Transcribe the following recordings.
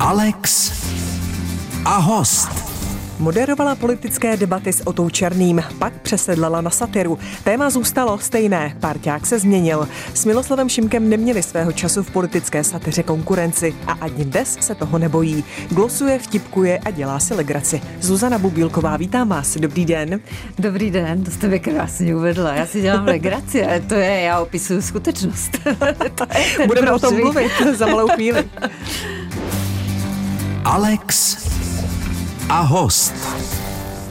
Alex a host. Moderovala politické debaty s Otou Černým, pak přesedlala na satiru. Téma zůstalo stejné, parťák se změnil. S Miloslavem Šimkem neměli svého času v politické satyře konkurenci a ani dnes se toho nebojí. Glosuje, vtipkuje a dělá si legraci. Zuzana Bubílková, vítám vás. Dobrý den. Dobrý den, to jste mi krásně uvedla. Já si dělám legraci, ale to je, já opisuju skutečnost. to je Budeme o tom mluvit za malou chvíli. Alex a host.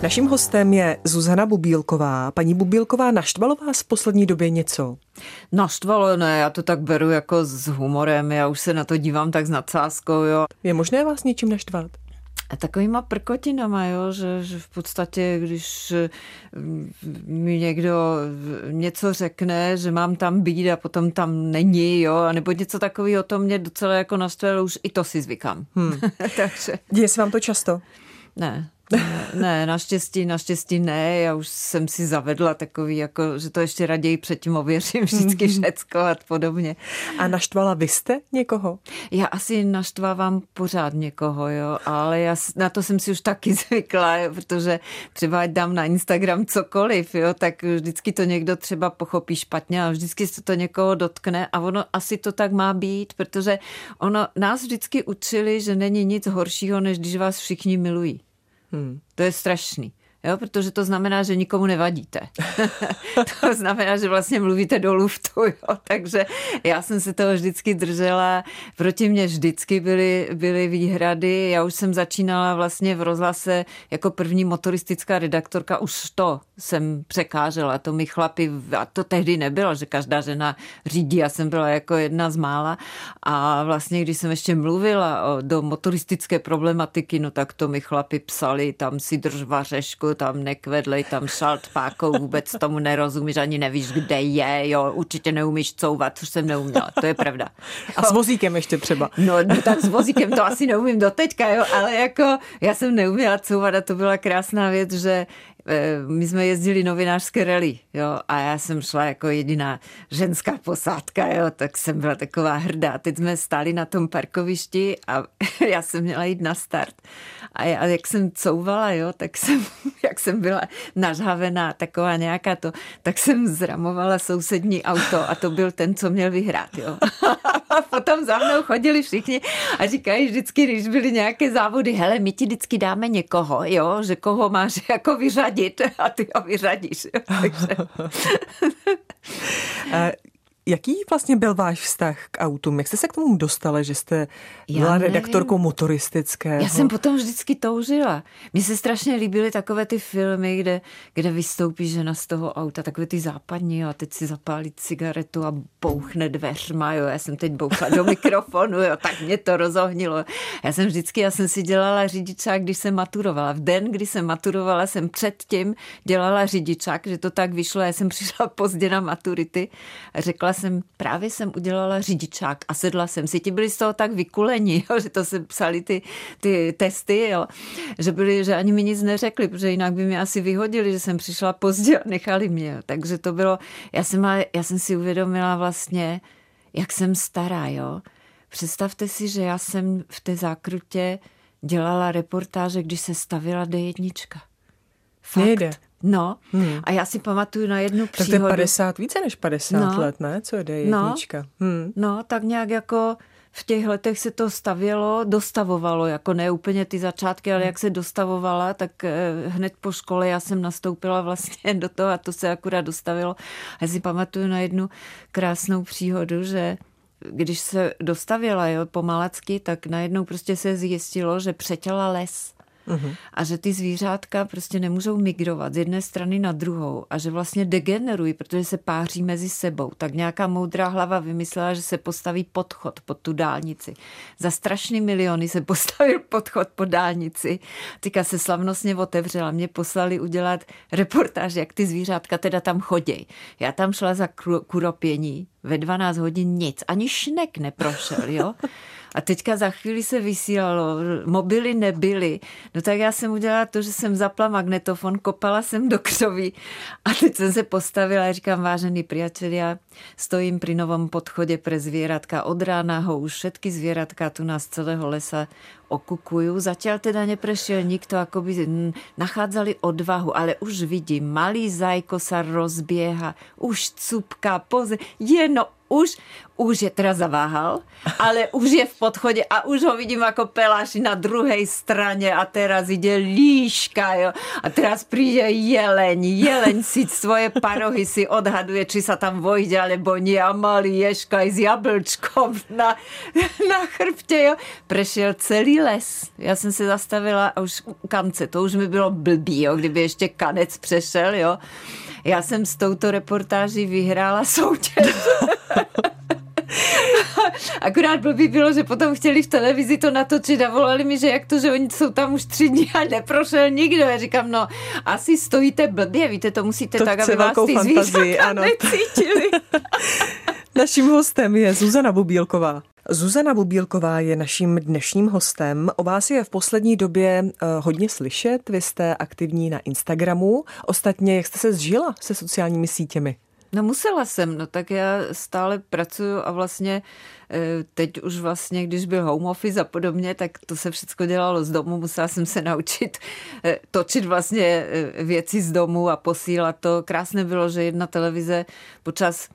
Naším hostem je Zuzana Bubílková. Paní Bubílková, naštvalo vás v poslední době něco? Naštvalo, ne, já to tak beru jako s humorem, já už se na to dívám tak s nadsázkou, jo. Je možné vás něčím naštvat? A takovýma prkotinama, jo, že, že v podstatě, když mm, mi někdo něco řekne, že mám tam být a potom tam není, jo, nebo něco takového, to mě docela jako naštve, už i to si zvykám. Hmm. Takže... Děje se vám to často? Ne, ne, naštěstí, naštěstí ne. Já už jsem si zavedla takový, jako, že to ještě raději předtím ověřím vždycky mhm. všecko a podobně. A naštvala vy jste někoho? Já asi naštvávám pořád někoho, jo, ale já na to jsem si už taky zvykla, protože třeba ať dám na Instagram cokoliv, jo, tak vždycky to někdo třeba pochopí špatně a vždycky se to někoho dotkne a ono asi to tak má být, protože ono nás vždycky učili, že není nic horšího, než když vás všichni milují. Hmm. To je strašný. Jo, protože to znamená, že nikomu nevadíte. to znamená, že vlastně mluvíte do luftu. Jo. Takže já jsem se toho vždycky držela. Proti mě vždycky byly, byly výhrady. Já už jsem začínala vlastně v rozhlase jako první motoristická redaktorka. Už to jsem překážela. To mi chlapi, a to tehdy nebylo, že každá žena řídí. Já jsem byla jako jedna z mála. A vlastně, když jsem ještě mluvila o, do motoristické problematiky, no tak to mi chlapi psali, tam si drž vařešku, tam nekvedlej, tam šalt pákou, vůbec tomu nerozumíš, ani nevíš, kde je, jo, určitě neumíš couvat, což jsem neuměla, to je pravda. A s vozíkem ještě třeba. No, no tak s vozíkem to asi neumím doteďka, jo, ale jako já jsem neuměla couvat a to byla krásná věc, že my jsme jezdili novinářské rally, jo, a já jsem šla jako jediná ženská posádka, jo, tak jsem byla taková hrdá. Teď jsme stáli na tom parkovišti a já jsem měla jít na start. A, já, jak jsem couvala, jo, tak jsem, jak jsem byla nažhavená, taková nějaká to, tak jsem zramovala sousední auto a to byl ten, co měl vyhrát, jo. A potom za mnou chodili všichni a říkají vždycky, když byly nějaké závody, hele, my ti vždycky dáme někoho, jo, že koho máš jako vyřadit vyřadit a ty ho vyřadíš. Takže... Jaký vlastně byl váš vztah k autům? Jak jste se k tomu dostala, že jste byla redaktorkou motoristické? Já jsem potom vždycky toužila. Mně se strašně líbily takové ty filmy, kde, kde vystoupí žena z toho auta, takové ty západní a teď si zapálí cigaretu a bouchne dveřma, jo. Já jsem teď bouchla do mikrofonu, jo, tak mě to rozohnilo. Já jsem vždycky, já jsem si dělala řidičák, když jsem maturovala. V den, kdy jsem maturovala, jsem předtím dělala řidičák, že to tak vyšlo. Já jsem přišla pozdě na maturity a řekla jsem, právě jsem udělala řidičák a sedla jsem si. Ti byli z toho tak vykuleni, jo, že to se psali ty, ty testy, jo, že, byli, že ani mi nic neřekli, protože jinak by mě asi vyhodili, že jsem přišla pozdě a nechali mě. Jo. Takže to bylo, já jsem, já jsem si uvědomila vlastně, jak jsem stará, jo. Představte si, že já jsem v té zákrutě dělala reportáže, když se stavila D1. Fakt. Nejde. No, hmm. a já si pamatuju na jednu tak příhodu. Tak to je 50, více než 50 no. let, ne? Co je jednička? No, hmm. no, tak nějak jako v těch letech se to stavělo, dostavovalo, jako ne úplně ty začátky, ale jak se dostavovala, tak eh, hned po škole já jsem nastoupila vlastně do toho a to se akurát dostavilo. A já si pamatuju na jednu krásnou příhodu, že když se dostavila jo, po Malacky, tak najednou prostě se zjistilo, že přetěla les. Uh-huh. A že ty zvířátka prostě nemůžou migrovat z jedné strany na druhou a že vlastně degenerují, protože se páří mezi sebou. Tak nějaká moudrá hlava vymyslela, že se postaví podchod pod tu dálnici. Za strašný miliony se postavil podchod pod dálnici. Tyka se slavnostně otevřela. Mě poslali udělat reportáž, jak ty zvířátka teda tam chodějí. Já tam šla za kuropění Ve 12 hodin nic, ani šnek neprošel, jo. A teďka za chvíli se vysílalo, mobily nebyly. No tak já jsem udělala to, že jsem zapla magnetofon, kopala jsem do křoví a teď jsem se postavila a říkám, vážený priatelia, stojím pri novom podchode pre zvieratka. Od rána ho už všetky zvieratka tu nás celého lesa okukujú. Zatiaľ teda neprešiel nikto, ako by nachádzali odvahu, ale už vidím, malý zajko sa rozbieha, už cupka, poze, je už, už je teda zaváhal, ale už je v podchode a už ho vidím ako peláši na druhej strane a teraz ide líška, jo. A teraz príde jeleň, jeleň si svoje parohy si odhaduje, či sa tam vojde alebo nie a malý ješkaj s jablčkom na, na chrbte, jo. Prešiel celý les. Já jsem se zastavila a už kance, to už mi bylo blbý, jo, kdyby ještě kanec přešel, jo. Já jsem s touto reportáží vyhrála soutěž. Akorát blbý bylo, že potom chtěli v televizi to natočit a volali mi, že jak to, že oni jsou tam už tři dny a neprošel nikdo. Já říkám, no asi stojíte blbě, víte, to musíte to tak, aby vás ty fantazii, ano. necítili. Naším hostem je Zuzana Bubílková. Zuzana Bubílková je naším dnešním hostem. O vás je v poslední době uh, hodně slyšet. Vy jste aktivní na Instagramu. Ostatně, jak jste se zžila se sociálními sítěmi? No musela jsem, no tak já stále pracuju a vlastně eh, teď už vlastně, když byl home office a podobně, tak to se všechno dělalo z domu, musela jsem se naučit eh, točit vlastně věci z domu a posílat to. Krásné bylo, že jedna televize počas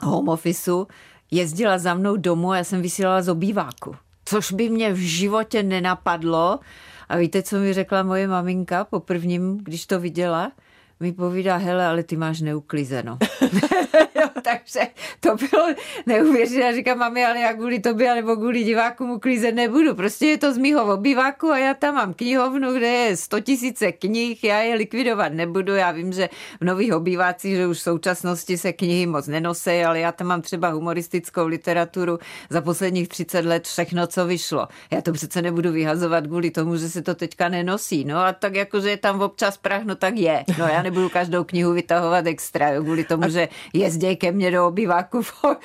home officeu jezdila za mnou domů a já jsem vysílala z obýváku. Což by mě v životě nenapadlo. A víte, co mi řekla moje maminka po prvním, když to viděla? mi povídá, hele, ale ty máš neuklizeno. jo, takže to bylo neuvěřitelné. Říkám, mami, ale já kvůli tobě nebo kvůli divákům uklízet nebudu. Prostě je to z mýho obýváku a já tam mám knihovnu, kde je 100 tisíce knih, já je likvidovat nebudu. Já vím, že v nových obývácích, že už v současnosti se knihy moc nenosí, ale já tam mám třeba humoristickou literaturu za posledních 30 let všechno, co vyšlo. Já to přece nebudu vyhazovat kvůli tomu, že se to teďka nenosí. No a tak jakože je tam občas prach, no tak je. No já nebudu každou knihu vytahovat extra, jo, kvůli tomu, a... že jezděj ke mně do obýváku.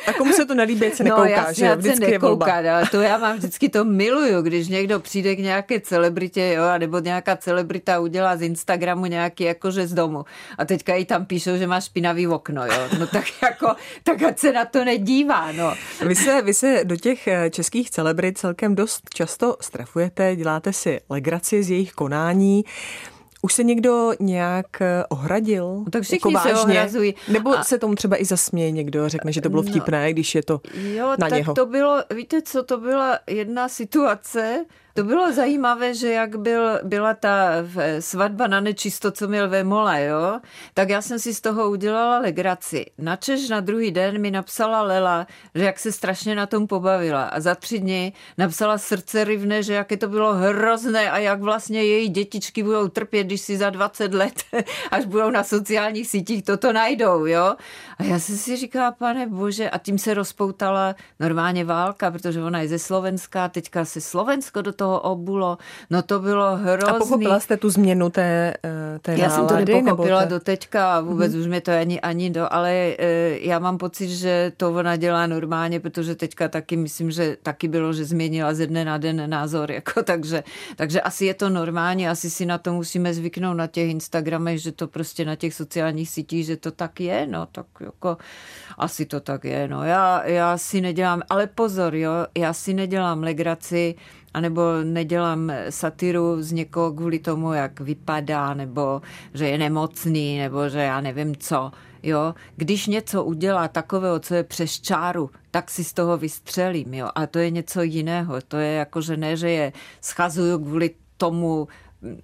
A komu se to nelíbí, se nekouká, no, jasně, že Vždycky se nekouká, ale to já mám vždycky to miluju, když někdo přijde k nějaké celebritě, jo, nebo nějaká celebrita udělá z Instagramu nějaký jakože z domu. A teďka jí tam píšou, že má špinavý okno, jo. No tak jako, tak ať se na to nedívá, no. Vy se, vy se do těch eh, českých celebrit celkem dost často strefujete, děláte si legraci z jejich konání. Už se někdo nějak eh, ohradil? No, tak všichni jako se ohrazují. Nebo a... se tomu třeba i zasměje někdo a řekne, že to bylo no. vtipné, no, když je to jo, na tak něho. to bylo, víte co, to byla jedna situace, to bylo zajímavé, že jak byl, byla ta svatba na nečisto, co měl ve mole, jo, tak já jsem si z toho udělala legraci. Načež na druhý den mi napsala Lela, že jak se strašně na tom pobavila a za tři dny napsala srdce rivné, že jaké to bylo hrozné a jak vlastně její dětičky budou trpět, když si za 20 let, až budou na sociálních sítích, toto najdou, jo. A já jsem si říkala, pane bože, a tím se rozpoutala normálně válka, protože ona je ze Slovenska, teďka se Slovensko do toho toho obulo. No to bylo hrozný. A pochopila jste tu změnu té, eh, té Já nálady, jsem to nepochopila té... do teďka a vůbec mm-hmm. už mě to ani, ani do, ale eh, já mám pocit, že to ona dělá normálně, protože teďka taky myslím, že taky bylo, že změnila ze dne na den názor, jako, takže, takže asi je to normální, asi si na to musíme zvyknout na těch Instagramech, že to prostě na těch sociálních sítích, že to tak je, no tak jako asi to tak je, no já, já si nedělám, ale pozor, jo, já si nedělám legraci, anebo nedělám satiru z někoho kvůli tomu, jak vypadá, nebo že je nemocný, nebo že já nevím co. Jo? Když něco udělá takového, co je přes čáru, tak si z toho vystřelím. Jo? A to je něco jiného. To je jako, že ne, že je schazuju kvůli tomu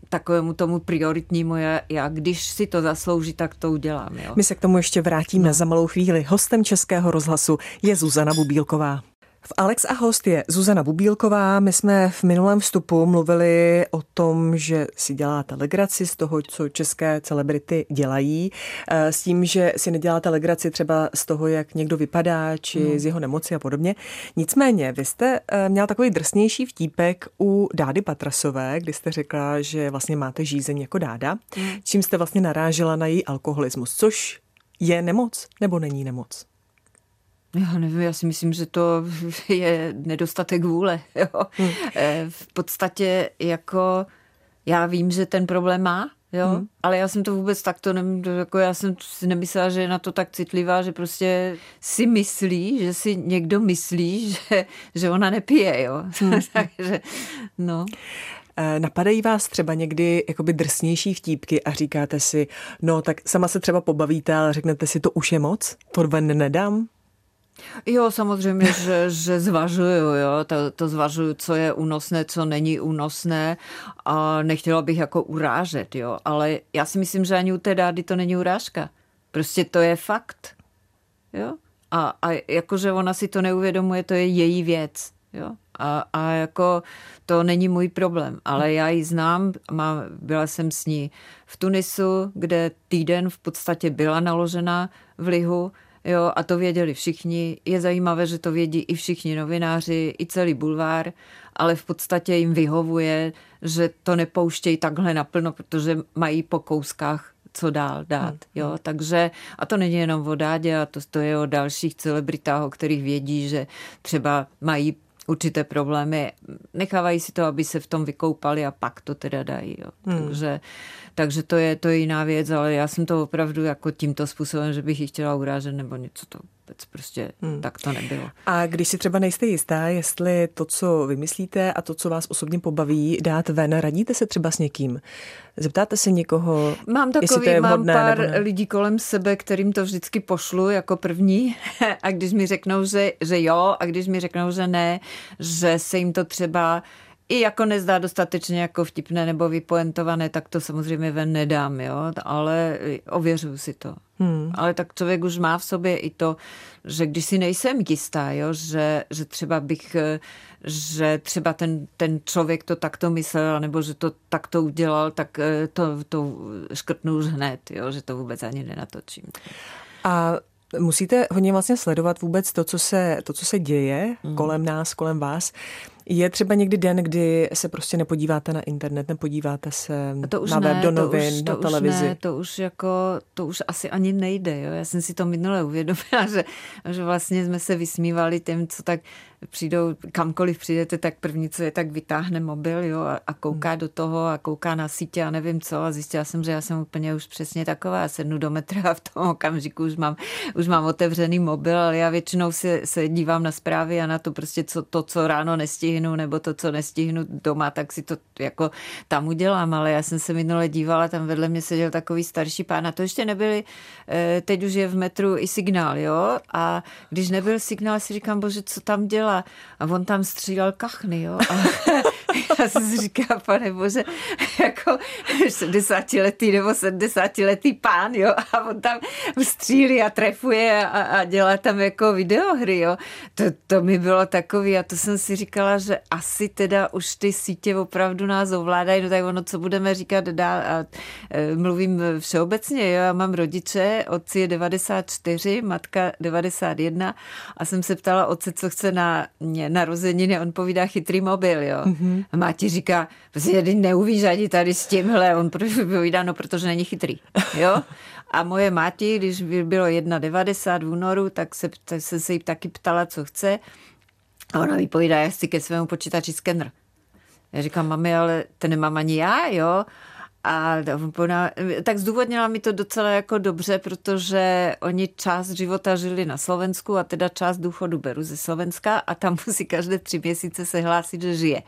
takovému tomu prioritnímu, já, já když si to zaslouží, tak to udělám. Jo. My se k tomu ještě vrátíme no. za malou chvíli. Hostem Českého rozhlasu je Zuzana Bubílková. V Alex a host je Zuzana Bubílková. My jsme v minulém vstupu mluvili o tom, že si děláte legraci z toho, co české celebrity dělají, eh, s tím, že si neděláte legraci třeba z toho, jak někdo vypadá, či mm. z jeho nemoci a podobně. Nicméně, vy jste eh, měla takový drsnější vtípek u Dády Patrasové, kdy jste řekla, že vlastně máte žízeň jako Dáda, mm. čím jste vlastně narážela na její alkoholismus, což je nemoc nebo není nemoc? Já nevím, já si myslím, že to je nedostatek vůle. Jo. Hmm. V podstatě jako já vím, že ten problém má, jo, hmm. ale já jsem to vůbec takto, ne, jako já jsem si nemyslela, že je na to tak citlivá, že prostě si myslí, že si někdo myslí, že, že ona nepije, jo. Hmm. Takže, no. Eh, napadají vás třeba někdy jakoby drsnější vtípky a říkáte si, no tak sama se třeba pobavíte, ale řeknete si, to už je moc, to ven nedám? Jo, samozřejmě, že, že zvažuju, jo, to, to zvažuju, co je únosné, co není únosné a nechtěla bych jako urážet, jo, ale já si myslím, že ani u té dády to není urážka. Prostě to je fakt, jo. A, a jakože ona si to neuvědomuje, to je její věc, jo. A, a jako to není můj problém, ale já ji znám, má, byla jsem s ní v Tunisu, kde týden v podstatě byla naložena v lihu, Jo, a to věděli všichni. Je zajímavé, že to vědí i všichni novináři, i celý bulvár, ale v podstatě jim vyhovuje, že to nepouštějí takhle naplno, protože mají po kouskách co dál dát. Hmm. Jo? Takže, a to není jenom o dádě, a to, to je o dalších celebritách, o kterých vědí, že třeba mají určité problémy, nechávají si to, aby se v tom vykoupali a pak to teda dají. Jo. Hmm. Takže, takže to je, to je jiná věc, ale já jsem to opravdu jako tímto způsobem, že bych ji chtěla urážet nebo něco to vůbec prostě hmm. tak to nebylo. A když si třeba nejste jistá, jestli to, co vymyslíte a to, co vás osobně pobaví, dát ven, radíte se třeba s někým? Zeptáte se někoho, Mám takový, to je mám vhodné, pár lidí kolem sebe, kterým to vždycky pošlu jako první a když mi řeknou, že, že jo a když mi řeknou, že ne, že se jim to třeba i jako nezdá dostatečně jako vtipné nebo vypoentované, tak to samozřejmě ven nedám, jo, ale ověřuju si to. Hmm. Ale tak člověk už má v sobě i to, že když si nejsem jistá, jo, že, že třeba bych, že třeba ten, ten člověk to takto myslel, nebo že to takto udělal, tak eh, to, to škrtnu už hned, jo, že to vůbec ani nenatočím. A musíte hodně vlastně sledovat vůbec to, co se, to, co se děje mm. kolem nás, kolem vás. Je třeba někdy den, kdy se prostě nepodíváte na internet, nepodíváte se to už na web, ne, do novin, to už, to na televizi? Už ne, to už jako, to už asi ani nejde. Jo? Já jsem si to minule uvědomila, že, že vlastně jsme se vysmívali těm, co tak přijdou, kamkoliv přijdete, tak první, co je, tak vytáhne mobil jo, a, a kouká hmm. do toho a kouká na sítě a nevím co a zjistila jsem, že já jsem úplně už přesně taková, sednu do metra a v tom okamžiku už mám, už mám otevřený mobil, ale já většinou se, se dívám na zprávy a na to prostě co, to, co ráno nestihnu nebo to, co nestihnu doma, tak si to jako tam udělám, ale já jsem se minule dívala, tam vedle mě seděl takový starší pán a to ještě nebyli, eh, teď už je v metru i signál, jo, a když nebyl signál, si říkám, bože, co tam dělá a, a on tam střílel kachny, jo. A já jsem si říkala, pane bože, jako 60-letý nebo 70-letý pán, jo, a on tam střílí a trefuje a, a dělá tam jako videohry, jo. To, to mi bylo takový a to jsem si říkala, že asi teda už ty sítě opravdu nás ovládají, no tak ono, co budeme říkat dál a e, mluvím všeobecně, jo, já mám rodiče, otci je 94, matka 91 a jsem se ptala otce, co chce na narozeniny, on povídá chytrý mobil, jo. Mm-hmm. A máti říká, prostě neuvíš ani tady s tímhle, on povídá, no protože není chytrý, jo. A moje máti, když bylo 1,90 v únoru, tak se, tak se, se jí taky ptala, co chce. A ona vypovídá, já chci ke svému počítači skener. Já říkám, mami, ale ten nemám ani já, jo. A ona, tak zdůvodnila mi to docela jako dobře, protože oni část života žili na Slovensku a teda část důchodu beru ze Slovenska a tam musí každé tři měsíce se hlásit, že žije.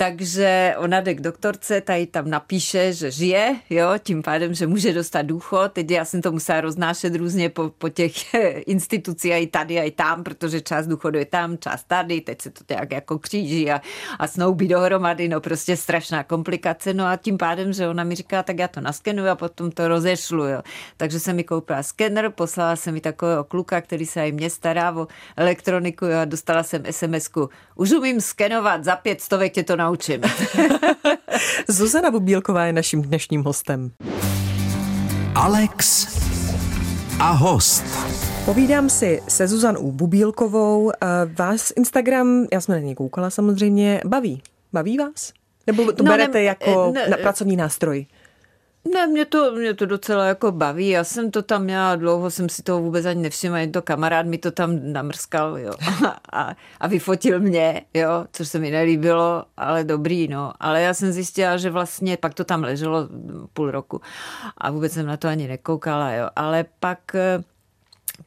Takže ona jde k doktorce, tady tam napíše, že žije, jo, tím pádem, že může dostat důchod. Teď já jsem to musela roznášet různě po, po těch institucích, i tady, i tam, protože část důchodu je tam, část tady, teď se to nějak jako kříží a, a snoubí dohromady, no prostě strašná komplikace. No a tím pádem, že ona mi říká, tak já to naskenuju a potom to rozešlu, jo. Takže jsem mi koupila skener, poslala jsem mi takového kluka, který se i mě stará o elektroniku jo, a dostala jsem SMS-ku. Už umím skenovat, za pět stovek tě to na naučím. Zuzana Bubílková je naším dnešním hostem. Alex a host. Povídám si se Zuzanou Bubílkovou. Vás Instagram, já jsem na něj koukala samozřejmě, baví. Baví vás? Nebo to no, berete ne, jako ne, na pracovní nástroj? Ne, mě to, mě to docela jako baví. Já jsem to tam měla, dlouho jsem si toho vůbec ani nevšimla, jen to kamarád mi to tam namrskal, jo. A, a vyfotil mě, jo, což se mi nelíbilo, ale dobrý, no. Ale já jsem zjistila, že vlastně, pak to tam leželo půl roku a vůbec jsem na to ani nekoukala, jo. Ale pak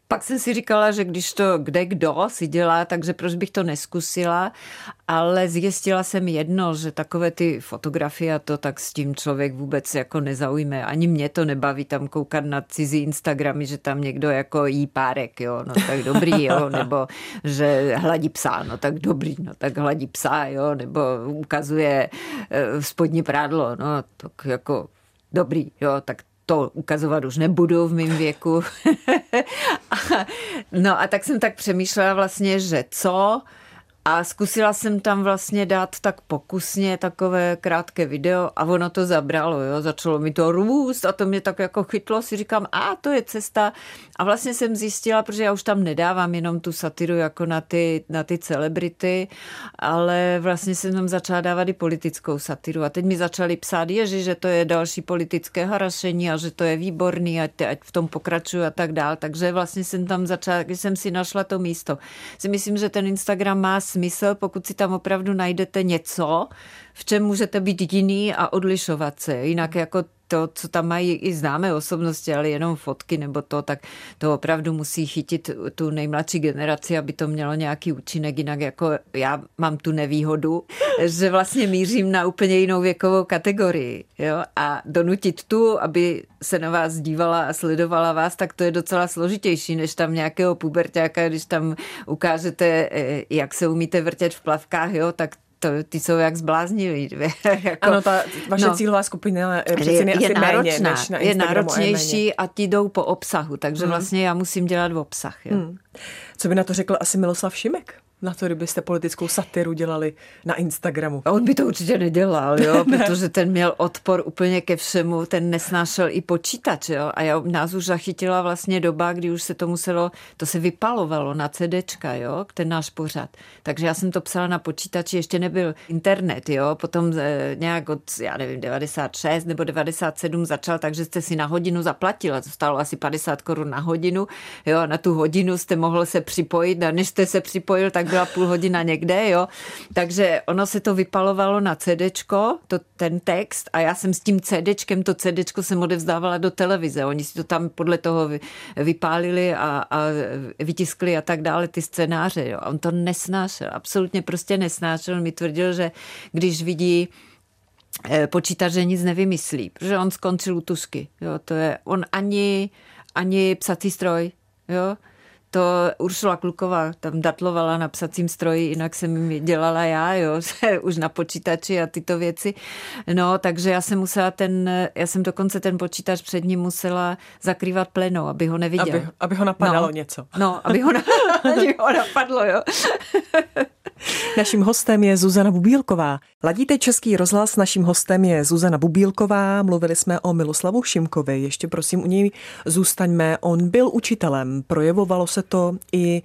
pak jsem si říkala, že když to kde kdo si dělá, takže proč bych to neskusila, ale zjistila jsem jedno, že takové ty fotografie a to, tak s tím člověk vůbec jako nezaujme. Ani mě to nebaví tam koukat na cizí Instagramy, že tam někdo jako jí párek, jo, no tak dobrý, jo, nebo že hladí psa, no tak dobrý, no tak hladí psa, jo, nebo ukazuje eh, spodní prádlo, no tak jako dobrý, jo, tak to ukazovat už nebudu v mém věku. no a tak jsem tak přemýšlela vlastně, že co a zkusila jsem tam vlastně dát tak pokusně takové krátké video a ono to zabralo, jo. Začalo mi to růst a to mě tak jako chytlo, si říkám, a to je cesta. A vlastně jsem zjistila, protože já už tam nedávám jenom tu satiru jako na ty, na ty celebrity, ale vlastně jsem tam začala dávat i politickou satiru. A teď mi začali psát, ježi, že to je další politické harašení a že to je výborný, ať, ať v tom pokračuju a tak dál. Takže vlastně jsem tam začala, když jsem si našla to místo. Si myslím, že ten Instagram má smysl, pokud si tam opravdu najdete něco, v čem můžete být jiný a odlišovat se. Jinak jako to, co tam mají i známé osobnosti, ale jenom fotky nebo to, tak to opravdu musí chytit tu nejmladší generaci, aby to mělo nějaký účinek. Jinak jako já mám tu nevýhodu, že vlastně mířím na úplně jinou věkovou kategorii. Jo? A donutit tu, aby se na vás dívala a sledovala vás, tak to je docela složitější, než tam nějakého pubertáka, když tam ukážete, eh, jak se umíte vrtět v plavkách, jo, tak to, ty jsou jak zbláznilí. jako, ano, ta vaše no, cílová skupina je, je, je, je asi náročná, méně než na je náročnější je a ti jdou po obsahu, takže hmm. vlastně já musím dělat v obsah. Jo. Hmm. Co by na to řekl asi Miloslav Šimek? Na to, kdybyste politickou satiru dělali na Instagramu? A on by to určitě nedělal, jo, protože ten měl odpor úplně ke všemu, ten nesnášel i počítač, jo, a já, nás už zachytila vlastně doba, kdy už se to muselo, to se vypalovalo na CDčka, jo, ten náš pořad. Takže já jsem to psala na počítači, ještě nebyl internet, jo, potom e, nějak od, já nevím, 96 nebo 97 začal, takže jste si na hodinu zaplatila, to stalo asi 50 korun na hodinu, jo, a na tu hodinu jste mohl se připojit a než jste se připojil, tak byla půl hodina někde, jo. Takže ono se to vypalovalo na CDčko, to, ten text a já jsem s tím CDčkem, to CDčko jsem odevzdávala do televize. Oni si to tam podle toho vypálili a, a vytiskli a tak dále ty scénáře, jo. A on to nesnášel, absolutně prostě nesnášel. Mi tvrdil, že když vidí eh, počítač, že nic nevymyslí, protože on skončil u tušky. Jo, to je, on ani, ani psací stroj, jo, to Uršula Kluková tam datlovala na psacím stroji, jinak jsem jim dělala já, jo, už na počítači a tyto věci. No, takže já jsem musela ten, já jsem dokonce ten počítač před ním musela zakrývat plenou, aby ho neviděl. Aby, aby ho napadalo no, něco. No, aby ho, aby ho napadlo, jo. Naším hostem je Zuzana Bubílková. Ladíte Český rozhlas, naším hostem je Zuzana Bubílková. Mluvili jsme o Miloslavu Šimkovi. Ještě prosím u něj zůstaňme. On byl učitelem, projevovalo se to i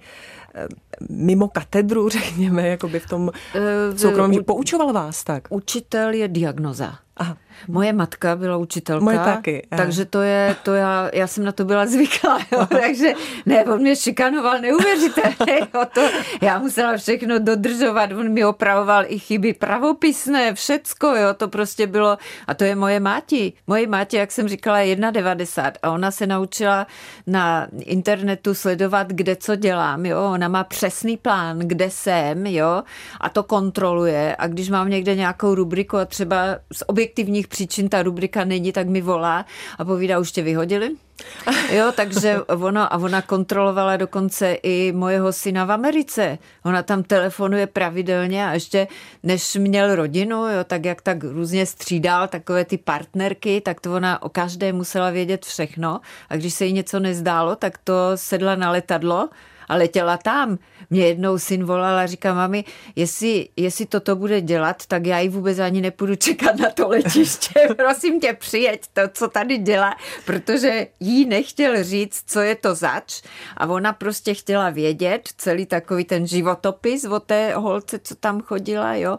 eh, mimo katedru, řekněme, jako by v tom eh, soukromí. Poučoval vás tak? Učitel je diagnoza. Aha. Moje matka byla učitelka. Moje taky. Takže to je, to já, já jsem na to byla zvyklá, jo, takže ne, on mě šikanoval neuvěřitelně, jo, to, já musela všechno dodržovat, on mi opravoval i chyby pravopisné, všecko, jo, to prostě bylo, a to je moje máti. Moje máti, jak jsem říkala, je 1,90 a ona se naučila na internetu sledovat, kde co dělám, jo, ona má přesný plán, kde jsem, jo, a to kontroluje a když mám někde nějakou rubriku a třeba z objektivních příčin ta rubrika není, tak mi volá a povídá, už tě vyhodili? Jo, takže ono, a ona kontrolovala dokonce i mojeho syna v Americe. Ona tam telefonuje pravidelně a ještě než měl rodinu, jo, tak jak tak různě střídal takové ty partnerky, tak to ona o každé musela vědět všechno a když se jí něco nezdálo, tak to sedla na letadlo a letěla tam. Mě jednou syn volal a říká, mami, jestli, jestli toto bude dělat, tak já ji vůbec ani nepůjdu čekat na to letiště. Prosím tě, přijeď to, co tady dělá, protože jí nechtěl říct, co je to zač a ona prostě chtěla vědět celý takový ten životopis o té holce, co tam chodila, jo.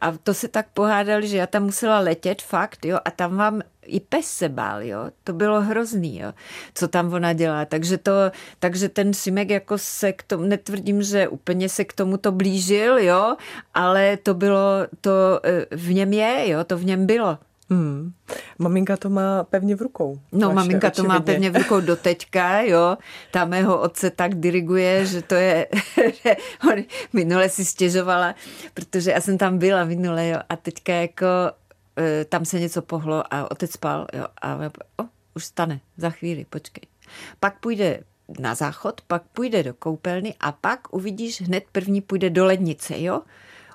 A to se tak pohádali, že já tam musela letět fakt, jo, a tam vám i pes se bál, jo. To bylo hrozný, jo, co tam ona dělá. Takže, to, takže ten Šimek jako se k tomu, netvrdím, že úplně se k tomu to blížil, jo, ale to bylo, to eh, v něm je, jo, to v něm bylo. Hmm. Maminka to má pevně v rukou. No, vaše, maminka to má pevně v rukou do teďka, jo. Ta mého otce tak diriguje, že to je... on minule si stěžovala, protože já jsem tam byla minule, jo, a teďka jako tam se něco pohlo a otec spal, jo, a o, už stane, za chvíli, počkej. Pak půjde na záchod, pak půjde do koupelny a pak uvidíš hned první půjde do lednice, jo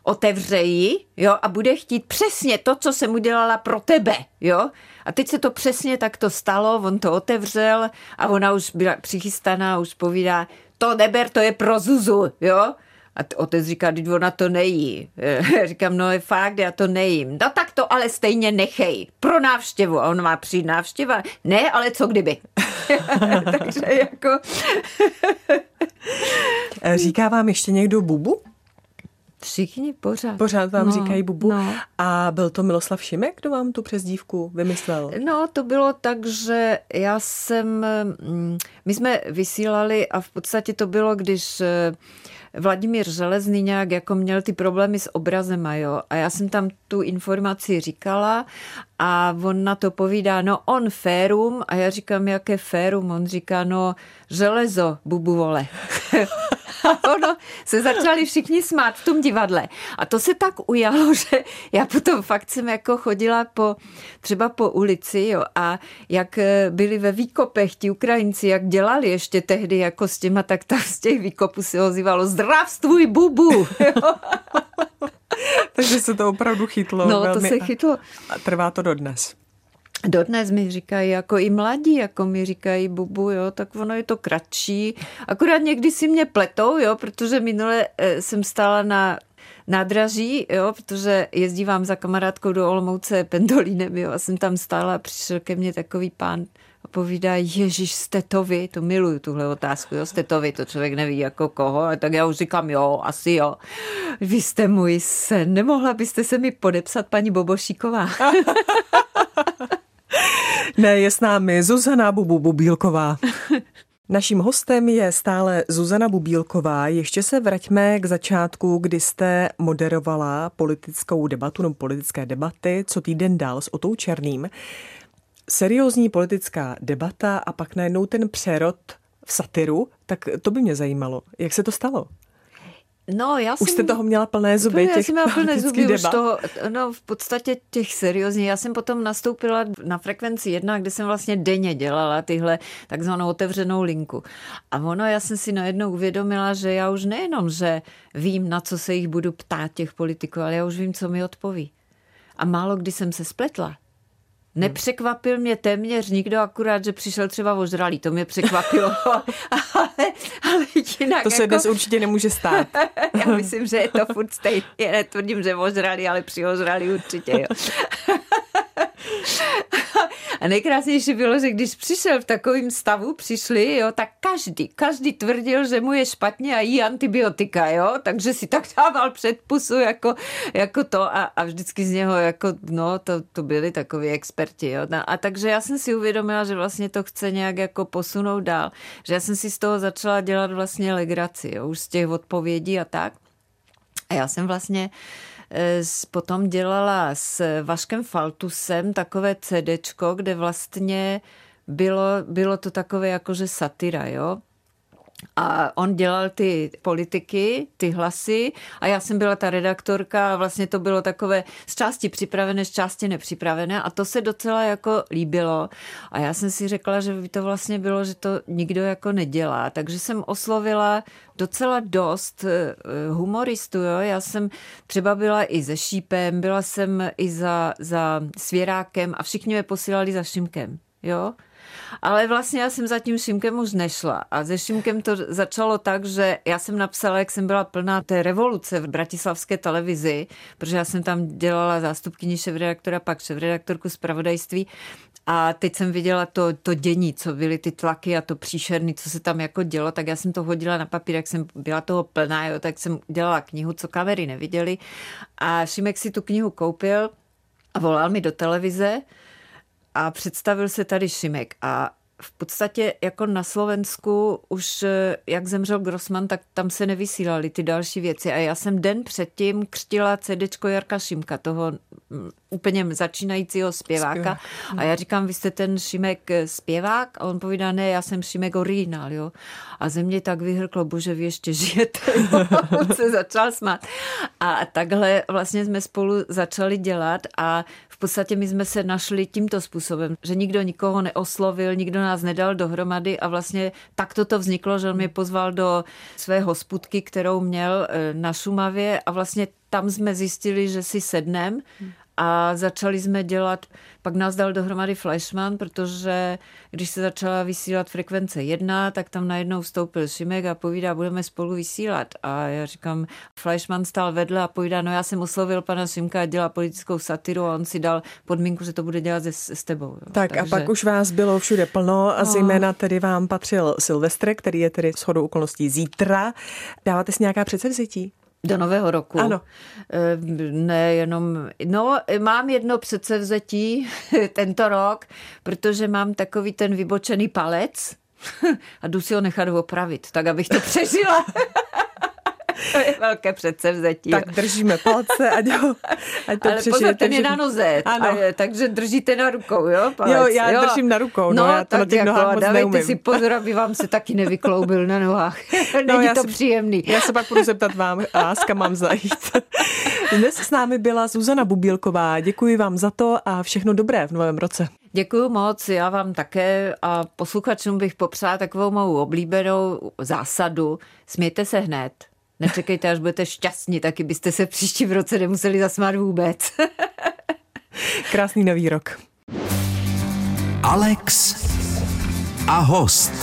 otevře ji, jo, a bude chtít přesně to, co jsem udělala pro tebe, jo. A teď se to přesně takto stalo, on to otevřel a ona už byla přichystaná, už povídá, to neber, to je pro Zuzu, jo. A otec říká, když ona to nejí. Říkám, no je fakt, já to nejím. No tak to ale stejně nechej. Pro návštěvu. A on má přijít návštěva. Ne, ale co kdyby. Takže jako... Říká vám ještě někdo bubu? Všichni pořád. Pořád vám no, říkají Bubu. No. A byl to Miloslav Šimek, kdo vám tu přezdívku vymyslel? No, to bylo tak, že já jsem, mm, my jsme vysílali a v podstatě to bylo, když eh, Vladimír Železný nějak jako měl ty problémy s obrazem, jo. A já jsem tam tu informaci říkala a on na to povídá, no on férum a já říkám, jaké férum? On říká, no železo, bubu vole. A ono se začali všichni smát v tom divadle. A to se tak ujalo, že já potom fakt jsem jako chodila po, třeba po ulici jo, a jak eh, byli ve výkopech ti Ukrajinci, jak dělali ještě tehdy jako s těma, tak tam z těch výkopů se ozývalo zdravstvuj bubu. Takže se to opravdu chytlo. No, velmi. to se chytlo. A trvá to dodnes. Dodnes mi říkají, jako i mladí, jako mi říkají bubu, jo, tak ono je to kratší. Akorát někdy si mě pletou, jo, protože minule eh, jsem stála na nádraží, jo, protože jezdívám za kamarádkou do Olomouce pendolínem, jo, a jsem tam stála a přišel ke mně takový pán a povídá, Ježíš, jste to vy? To miluju tuhle otázku, jo, jste to vy, to člověk neví jako koho, a tak já už říkám, jo, asi jo. Vy jste můj sen, nemohla byste se mi podepsat, paní Bobošíková? Ne, je s námi Zuzana Bubu Bubílková. Naším hostem je stále Zuzana Bubílková. Ještě se vraťme k začátku, kdy jste moderovala politickou debatu nebo politické debaty, co týden dál s Otou Černým. Seriózní politická debata a pak najednou ten přerod v satiru, tak to by mě zajímalo. Jak se to stalo? No, já už jsem, jste toho měla plné zuby, těch Já jsem měla plné zuby debat. už toho, no v podstatě těch seriózně. Já jsem potom nastoupila na frekvenci jedna, kde jsem vlastně denně dělala tyhle takzvanou otevřenou linku. A ono, já jsem si najednou uvědomila, že já už nejenom, že vím, na co se jich budu ptát těch politiků, ale já už vím, co mi odpoví. A málo kdy jsem se spletla. Nepřekvapil mě téměř nikdo, akurát, že přišel třeba ožralý, to mě překvapilo. ale, ale jinak To se jako... dnes určitě nemůže stát. Já myslím, že je to furt stejně. Netvrdím, že ožralý, ale při ožralý určitě, jo. A nejkrásnější bylo, že když přišel v takovém stavu, přišli, jo, tak každý, každý tvrdil, že mu je špatně a jí antibiotika, jo, takže si tak dával předpusu jako, jako to a, a vždycky z něho jako, no, to, to byli takoví experti, jo. No, a takže já jsem si uvědomila, že vlastně to chce nějak jako posunout dál, že já jsem si z toho začala dělat vlastně legraci, jo, už z těch odpovědí a tak. A já jsem vlastně Eh, potom dělala s Vaškem Faltusem takové CDčko, kde vlastně bylo, bylo to takové jakože satira, jo. A on dělal ty politiky, ty hlasy a já jsem byla ta redaktorka a vlastně to bylo takové z části připravené, z části nepřipravené a to se docela jako líbilo. A já jsem si řekla, že by to vlastně bylo, že to nikdo jako nedělá. Takže jsem oslovila docela dost eh, humoristů. Jo? Já jsem třeba byla i se Šípem, byla jsem i za, za Svěrákem a všichni mě posílali za Šimkem. Jo? Ale vlastně já jsem za tím Šimkem už nešla. A se Šimkem to začalo tak, že já jsem napsala, jak jsem byla plná té revoluce v bratislavské televizi, protože já jsem tam dělala zástupkyni šéf-redaktora, pak šéf-redaktorku zpravodajství. A teď jsem viděla to, to dění, co byly ty tlaky a to příšerný, co se tam jako dělo, tak já jsem to hodila na papír, jak jsem byla toho plná, jo, tak jsem dělala knihu, co kamery neviděli. A Šimek si tu knihu koupil a volal mi do televize a představil se tady Šimek a v podstatě jako na Slovensku už, eh, jak zemřel Grossman, tak tam se nevysílaly ty další věci. A já jsem den předtím křtila CDčko Jarka Šimka, toho mm, úplně začínajícího zpěváka. A já říkám, vy jste ten Šimek eh, zpěvák? A on povídá, ne, já jsem Šimek originál, jo. A ze mě tak vyhrklo, bože, vy ještě žijete. on se začal smát. A takhle vlastně jsme spolu začali dělat a v podstatě my jsme se našli tímto způsobem, že nikdo nikoho neoslovil, nikdo nás nedal dohromady a vlastně tak to vzniklo, že on mě pozval do své hospudky, kterou měl eh, na Šumavě a vlastně tam jsme zjistili, že si sednem a začali jsme dělat, pak nás dal dohromady Flashman, protože když se začala vysílat frekvence jedna, tak tam najednou vstoupil Šimek a povídá, budeme spolu vysílat. A já říkám, Flashman stál vedle a povídá, no já jsem oslovil pana Šimka a dělá politickou satiru a on si dal podmínku, že to bude dělat s, s tebou. Jo. Tak Takže... a pak už vás bylo všude plno a no. zejména tedy vám patřil Silvestr, který je tedy shodou okolností zítra. Dáváte si nějaká předsevzetí? Do nového roku? Ano. Eh, ne, jenom, no, mám jedno předsevzetí tento rok, protože mám takový ten vybočený palec a jdu si ho nechat opravit, tak abych to přežila. to je velké předsevzetí. Tak držíme palce, ať, ho, ať to Ale pozor, ten je na noze, ano. A, takže držíte na rukou, jo? Palec, jo, já jo. držím na rukou, no, no já to tak na těch jako, nohách moc dávejte neumím. si pozor, aby vám se taky nevykloubil na nohách. No, Není to si, příjemný. Já se pak budu zeptat vám, a kam mám zajít. Dnes s námi byla Zuzana Bubílková. Děkuji vám za to a všechno dobré v novém roce. Děkuji moc, já vám také a posluchačům bych popřála takovou mou oblíbenou zásadu. Smějte se hned. Nečekejte, až budete šťastní, taky byste se příští v roce nemuseli zasmát vůbec. Krásný nový rok. Alex a host.